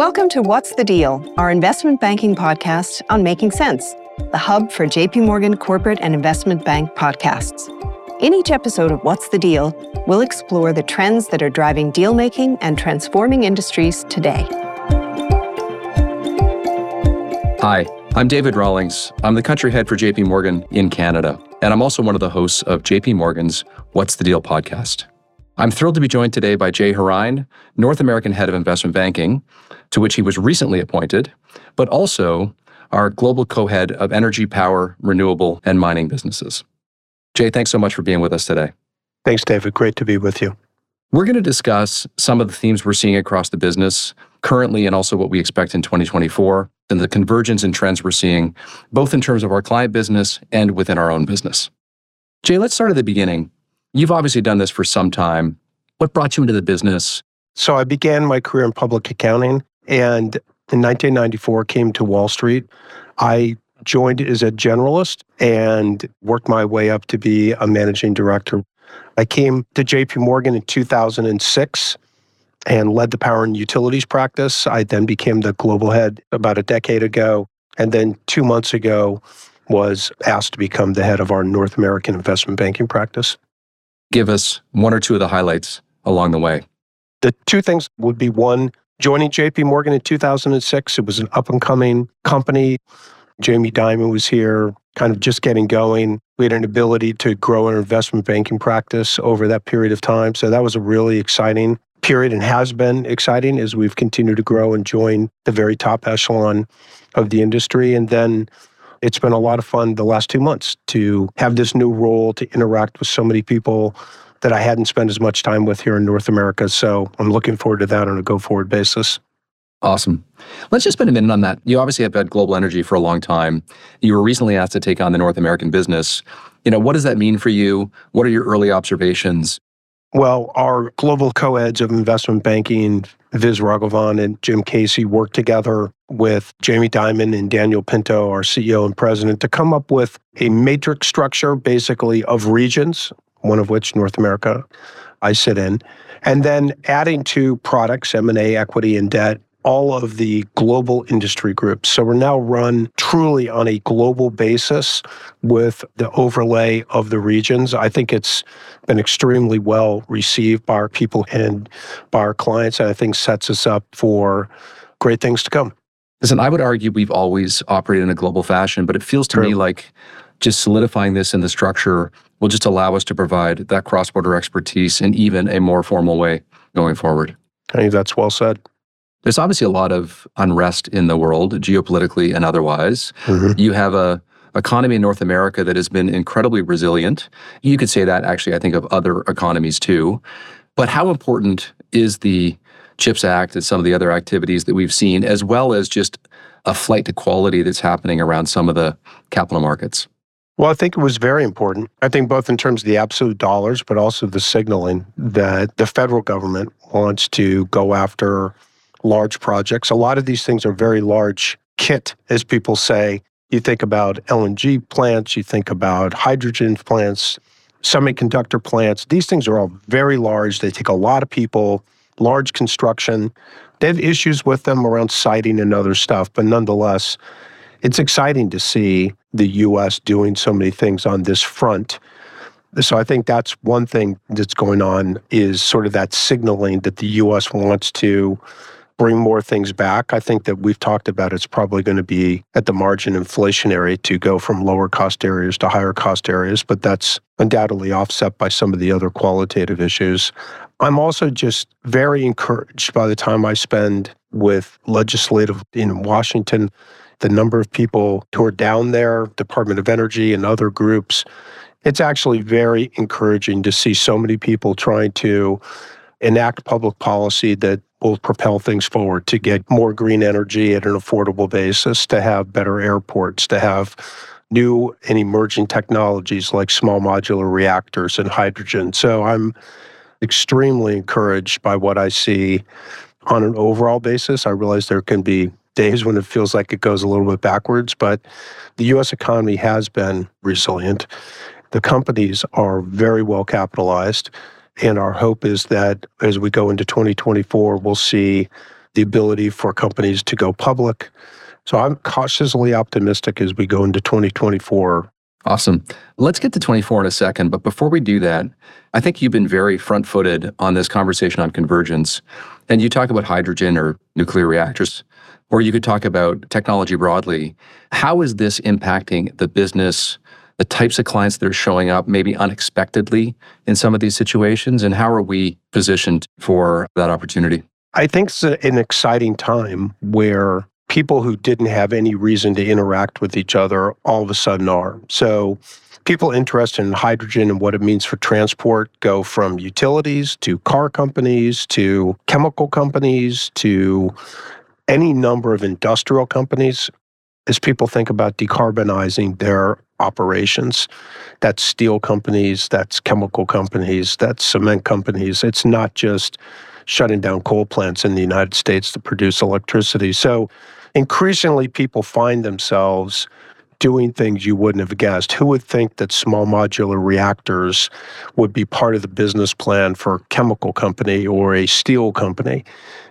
Welcome to What's the Deal, our investment banking podcast on Making Sense, the hub for JP Morgan corporate and investment bank podcasts. In each episode of What's the Deal, we'll explore the trends that are driving deal making and transforming industries today. Hi, I'm David Rawlings. I'm the country head for JP Morgan in Canada, and I'm also one of the hosts of JP Morgan's What's the Deal podcast. I'm thrilled to be joined today by Jay Horine, North American Head of Investment Banking, to which he was recently appointed, but also our Global Co Head of Energy, Power, Renewable, and Mining Businesses. Jay, thanks so much for being with us today. Thanks, David. Great to be with you. We're going to discuss some of the themes we're seeing across the business currently and also what we expect in 2024 and the convergence and trends we're seeing, both in terms of our client business and within our own business. Jay, let's start at the beginning. You've obviously done this for some time. What brought you into the business? So I began my career in public accounting and in 1994 came to Wall Street. I joined as a generalist and worked my way up to be a managing director. I came to JP Morgan in 2006 and led the power and utilities practice. I then became the global head about a decade ago. And then two months ago was asked to become the head of our North American investment banking practice give us one or two of the highlights along the way? The two things would be one, joining JP Morgan in 2006. It was an up and coming company. Jamie Dimon was here, kind of just getting going. We had an ability to grow our investment banking practice over that period of time. So that was a really exciting period and has been exciting as we've continued to grow and join the very top echelon of the industry. And then it's been a lot of fun the last two months to have this new role, to interact with so many people that I hadn't spent as much time with here in North America. So I'm looking forward to that on a go forward basis. Awesome. Let's just spend a minute on that. You obviously have had global energy for a long time. You were recently asked to take on the North American business. You know, what does that mean for you? What are your early observations? Well, our global co-heads of investment banking, Vis Raghavan and Jim Casey, worked together with Jamie Dimon and Daniel Pinto, our CEO and president, to come up with a matrix structure, basically of regions, one of which North America I sit in, and then adding to products, M&A, equity, and debt, all of the global industry groups. So we're now run truly on a global basis with the overlay of the regions. I think it's been extremely well received by our people and by our clients, and I think sets us up for great things to come. Listen, I would argue we've always operated in a global fashion, but it feels to True. me like just solidifying this in the structure will just allow us to provide that cross border expertise in even a more formal way going forward. I think that's well said. There's obviously a lot of unrest in the world, geopolitically and otherwise. Mm-hmm. You have a economy in North America that has been incredibly resilient. You could say that actually, I think, of other economies too. But how important is the CHIPS Act and some of the other activities that we've seen, as well as just a flight to quality that's happening around some of the capital markets? Well, I think it was very important. I think both in terms of the absolute dollars, but also the signaling that the federal government wants to go after large projects. A lot of these things are very large kit, as people say. You think about LNG plants, you think about hydrogen plants, semiconductor plants. These things are all very large. They take a lot of people, large construction. They have issues with them around siting and other stuff, but nonetheless, it's exciting to see the US doing so many things on this front. So I think that's one thing that's going on is sort of that signaling that the US wants to bring more things back. I think that we've talked about it's probably going to be at the margin inflationary to go from lower cost areas to higher cost areas, but that's undoubtedly offset by some of the other qualitative issues. I'm also just very encouraged by the time I spend with legislative in Washington, the number of people who are down there, Department of Energy and other groups. It's actually very encouraging to see so many people trying to enact public policy that will propel things forward to get more green energy at an affordable basis, to have better airports, to have new and emerging technologies like small modular reactors and hydrogen. So I'm extremely encouraged by what I see on an overall basis. I realize there can be days when it feels like it goes a little bit backwards, but the US economy has been resilient. The companies are very well capitalized. And our hope is that as we go into 2024, we'll see the ability for companies to go public. So I'm cautiously optimistic as we go into 2024. Awesome. Let's get to 24 in a second. But before we do that, I think you've been very front footed on this conversation on convergence. And you talk about hydrogen or nuclear reactors, or you could talk about technology broadly. How is this impacting the business, the types of clients that are showing up maybe unexpectedly in some of these situations? And how are we positioned for that opportunity? I think it's an exciting time where people who didn't have any reason to interact with each other all of a sudden are. So, people interested in hydrogen and what it means for transport go from utilities to car companies to chemical companies to any number of industrial companies as people think about decarbonizing their operations. That's steel companies, that's chemical companies, that's cement companies. It's not just shutting down coal plants in the United States to produce electricity. So increasingly people find themselves doing things you wouldn't have guessed. Who would think that small modular reactors would be part of the business plan for a chemical company or a steel company?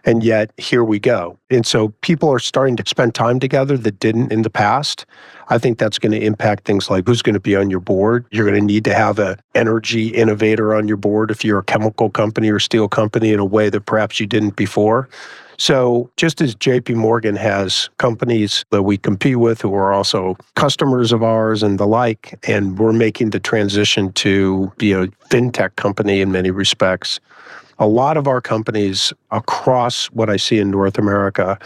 And yet, here we go. And so people are starting to spend time together that didn't in the past. I think that's going to impact things like who's going to be on your board. You're going to need to have an energy innovator on your board if you're a chemical company or steel company in a way that perhaps you didn't before. So, just as JP Morgan has companies that we compete with who are also customers of ours and the like, and we're making the transition to be a fintech company in many respects, a lot of our companies across what I see in North America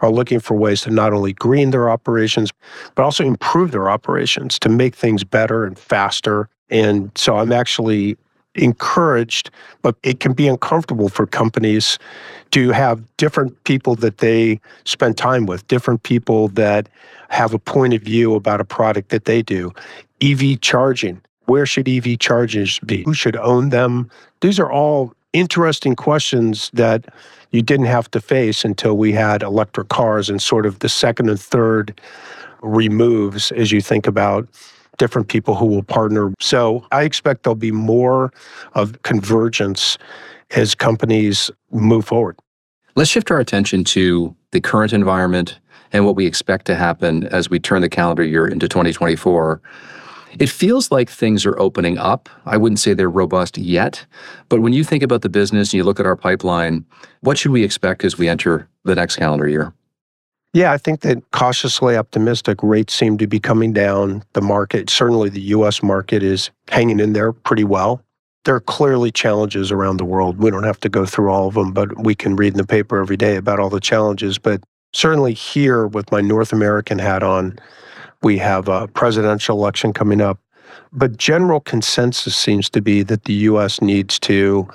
are looking for ways to not only green their operations, but also improve their operations to make things better and faster. And so I'm actually encouraged, but it can be uncomfortable for companies to have different people that they spend time with, different people that have a point of view about a product that they do. EV charging. Where should EV chargers be? Who should own them? These are all interesting questions that you didn't have to face until we had electric cars and sort of the second and third removes as you think about different people who will partner. So I expect there'll be more of convergence as companies move forward. Let's shift our attention to the current environment and what we expect to happen as we turn the calendar year into 2024. It feels like things are opening up. I wouldn't say they're robust yet, but when you think about the business and you look at our pipeline, what should we expect as we enter the next calendar year? Yeah, I think that cautiously optimistic rates seem to be coming down. The market, certainly the US market, is hanging in there pretty well. There are clearly challenges around the world. We don't have to go through all of them, but we can read in the paper every day about all the challenges. But certainly here, with my North American hat on, we have a presidential election coming up. But general consensus seems to be that the US needs to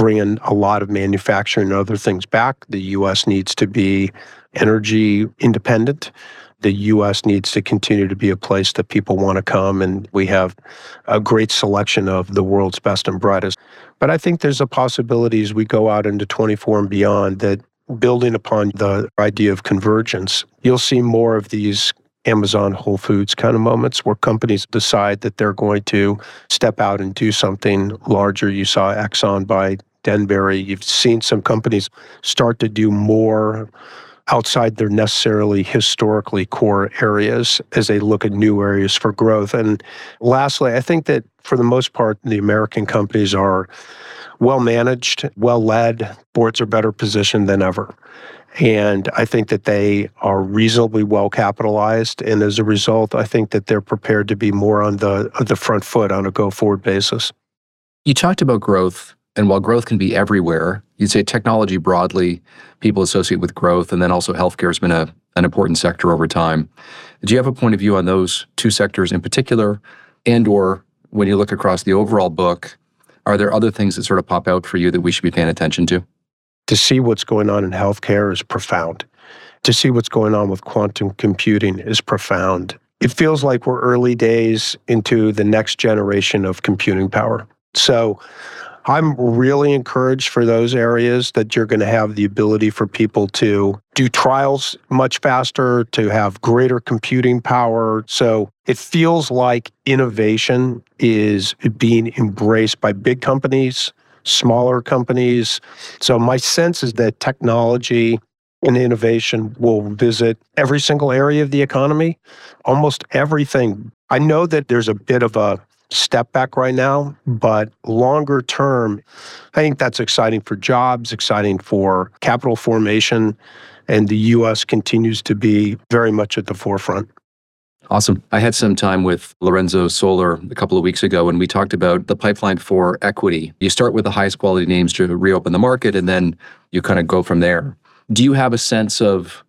bring in a lot of manufacturing and other things back. The US needs to be energy independent. The US needs to continue to be a place that people want to come, and we have a great selection of the world's best and brightest. But I think there's a possibility as we go out into 24 and beyond that building upon the idea of convergence, you'll see more of these Amazon Whole Foods kind of moments where companies decide that they're going to step out and do something larger. You saw Exxon buy Denbury. You've seen some companies start to do more outside their necessarily historically core areas as they look at new areas for growth. And lastly, I think that for the most part, the American companies are well managed, well led, boards are better positioned than ever. And I think that they are reasonably well capitalized. And as a result, I think that they're prepared to be more on the, the front foot on a go forward basis. You talked about growth and while growth can be everywhere, you'd say technology broadly, people associate with growth, and then also healthcare has been a, an important sector over time. Do you have a point of view on those two sectors in particular? And or when you look across the overall book, are there other things that sort of pop out for you that we should be paying attention to? To see what's going on in healthcare is profound. To see what's going on with quantum computing is profound. It feels like we're early days into the next generation of computing power. So I'm really encouraged for those areas that you're going to have the ability for people to do trials much faster, to have greater computing power. So it feels like innovation is being embraced by big companies, smaller companies. So my sense is that technology and innovation will visit every single area of the economy, almost everything. I know that there's a bit of a step back right now, but longer term, I think that's exciting for jobs, exciting for capital formation, and the US continues to be very much at the forefront. Awesome. I had some time with Lorenzo Solar a couple of weeks ago, and we talked about the pipeline for equity. You start with the highest quality names to reopen the market, and then you kind of go from there. Do you have a sense of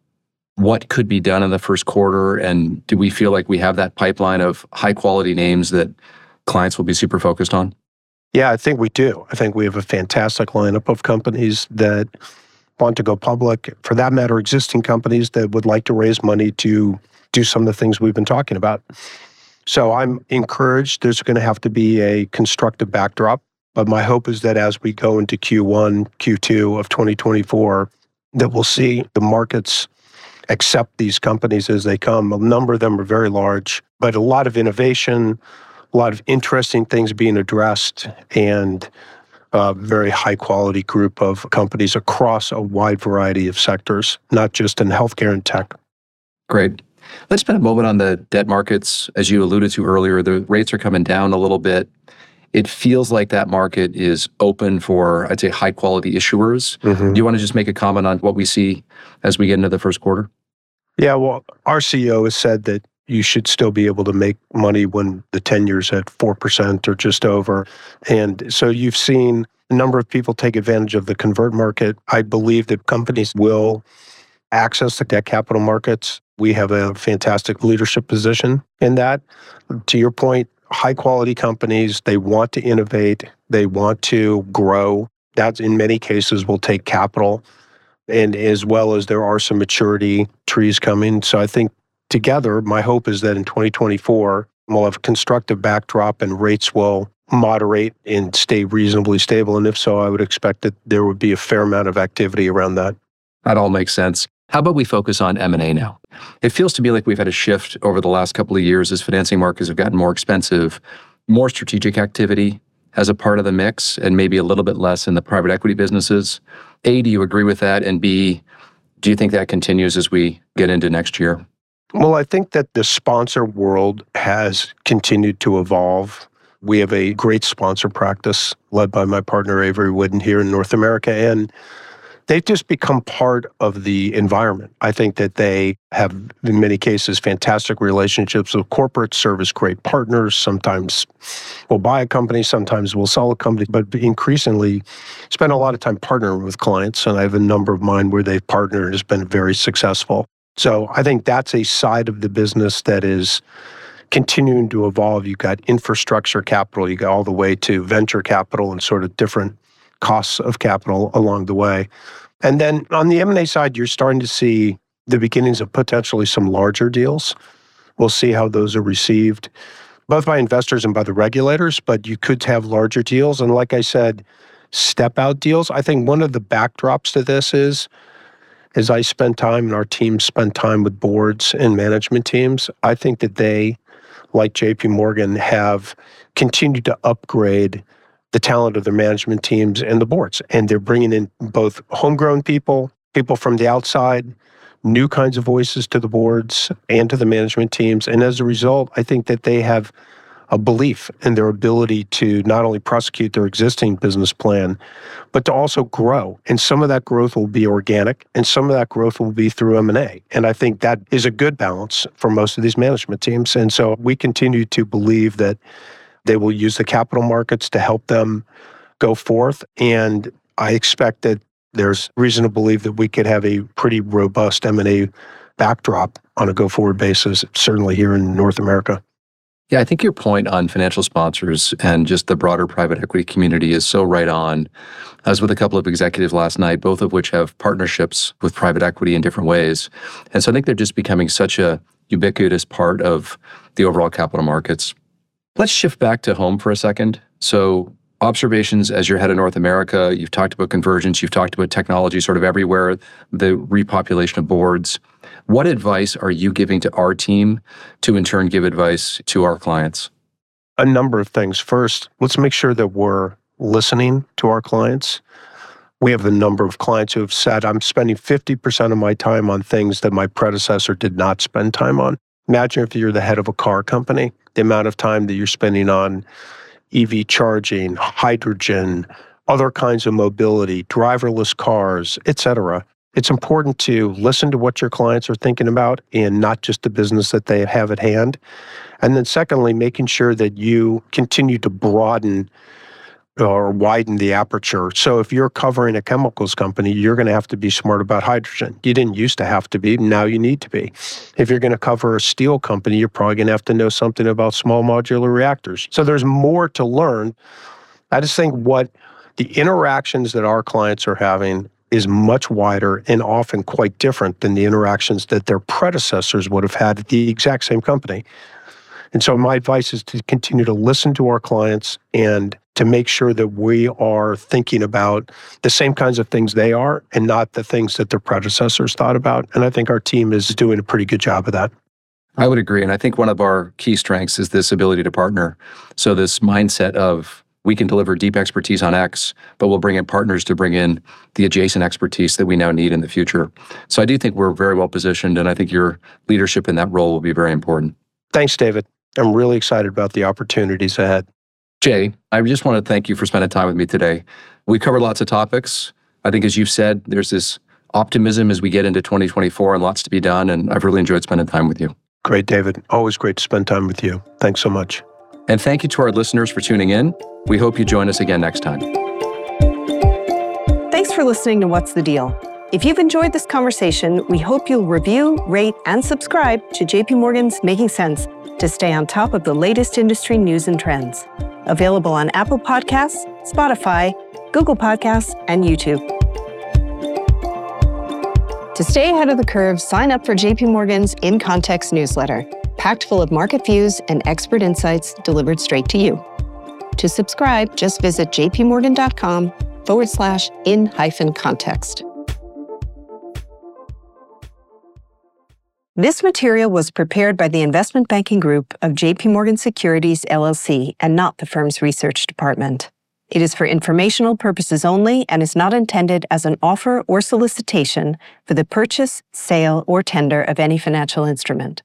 what could be done in the first quarter? And do we feel like we have that pipeline of high quality names that clients will be super focused on? Yeah, I think we do. I think we have a fantastic lineup of companies that want to go public. For that matter, existing companies that would like to raise money to do some of the things we've been talking about. So I'm encouraged. There's going to have to be a constructive backdrop. But my hope is that as we go into Q1, Q2 of 2024, that we'll see the markets accept these companies as they come. A number of them are very large, but a lot of innovation, a lot of interesting things being addressed, and a very high quality group of companies across a wide variety of sectors, not just in healthcare and tech. Great. Let's spend a moment on the debt markets. As you alluded to earlier, the rates are coming down a little bit. It feels like that market is open for, I'd say, high quality issuers. Mm-hmm. Do you want to just make a comment on what we see as we get into the first quarter? Yeah, well, our CEO has said that you should still be able to make money when the 10 years at 4% or just over. And so you've seen a number of people take advantage of the convert market. I believe that companies will access the debt capital markets. We have a fantastic leadership position in that. To your point, high quality companies, they want to innovate, they want to grow. That in many cases will take capital. And as well as there are some maturity trees coming. So I think together, my hope is that in 2024, we'll have a constructive backdrop and rates will moderate and stay reasonably stable. And if so, I would expect that there would be a fair amount of activity around that. That all makes sense. How about we focus on M&A now? It feels to me like we've had a shift over the last couple of years as financing markets have gotten more expensive, more strategic activity as a part of the mix, and maybe a little bit less in the private equity businesses. A, do you agree with that? And B, do you think that continues as we get into next year? Well, I think that the sponsor world has continued to evolve. We have a great sponsor practice led by my partner Avery Whidden here in North America. And they've just become part of the environment. I think that they have, in many cases, fantastic relationships with corporate service, great partners. Sometimes we'll buy a company, sometimes we'll sell a company, but increasingly spend a lot of time partnering with clients. And I have a number of mine where they've partnered and has been very successful. So I think that's a side of the business that is continuing to evolve. You've got infrastructure capital, you got all the way to venture capital and sort of different costs of capital along the way. And then on the M&A side, you're starting to see the beginnings of potentially some larger deals. We'll see how those are received, both by investors and by the regulators, but you could have larger deals. And like I said, step out deals. I think one of the backdrops to this is as I spend time and our teams spend time with boards and management teams, I think that they, like JP Morgan, have continued to upgrade the talent of their management teams and the boards. And they're bringing in both homegrown people, people from the outside, new kinds of voices to the boards and to the management teams. And as a result, I think that they have a belief in their ability to not only prosecute their existing business plan, but to also grow. And some of that growth will be organic, and some of that growth will be through M&A. And I think that is a good balance for most of these management teams. And so we continue to believe that they will use the capital markets to help them go forth. And I expect that there's reason to believe that we could have a pretty robust M&A backdrop on a go-forward basis, certainly here in North America. Yeah, I think your point on financial sponsors and just the broader private equity community is so right on. I was with a couple of executives last night, both of which have partnerships with private equity in different ways. And so I think they're just becoming such a ubiquitous part of the overall capital markets. Let's shift back to home for a second. So, observations as you're head of North America, you've talked about convergence, you've talked about technology sort of everywhere, the repopulation of boards. What advice are you giving to our team to in turn give advice to our clients? A number of things. First, let's make sure that we're listening to our clients. We have a number of clients who have said, I'm spending 50% of my time on things that my predecessor did not spend time on. Imagine if you're the head of a car company, the amount of time that you're spending on EV charging, hydrogen, other kinds of mobility, driverless cars, etc. It's important to listen to what your clients are thinking about and not just the business that they have at hand. And then secondly, making sure that you continue to broaden or widen the aperture. So if you're covering a chemicals company, you're going to have to be smart about hydrogen. You didn't used to have to be, now you need to be. If you're going to cover a steel company, you're probably going to have to know something about small modular reactors. So there's more to learn. I just think what the interactions that our clients are having is much wider and often quite different than the interactions that their predecessors would have had at the exact same company. And so my advice is to continue to listen to our clients and to make sure that we are thinking about the same kinds of things they are and not the things that their predecessors thought about. And I think our team is doing a pretty good job of that. I would agree. And I think one of our key strengths is this ability to partner. So, this mindset of we can deliver deep expertise on X, but we'll bring in partners to bring in the adjacent expertise that we now need in the future. So, I do think we're very well positioned. And I think your leadership in that role will be very important. Thanks, David. I'm really excited about the opportunities ahead. Jay, I just want to thank you for spending time with me today. We covered lots of topics. I think, as you've said, there's this optimism as we get into 2024 and lots to be done. And I've really enjoyed spending time with you. Great, David. Always great to spend time with you. Thanks so much. And thank you to our listeners for tuning in. We hope you join us again next time. Thanks for listening to What's the Deal? If you've enjoyed this conversation, we hope you'll review, rate, and subscribe to JP Morgan's Making Sense to stay on top of the latest industry news and trends. Available on Apple Podcasts, Spotify, Google Podcasts, and YouTube. To stay ahead of the curve, sign up for JP Morgan's In Context newsletter, packed full of market views and expert insights delivered straight to you. To subscribe, just visit jpmorgan.com forward slash in hyphen context. This material was prepared by the investment banking group of JPMorgan Securities LLC and not the firm's research department. It is for informational purposes only and is not intended as an offer or solicitation for the purchase, sale, or tender of any financial instrument.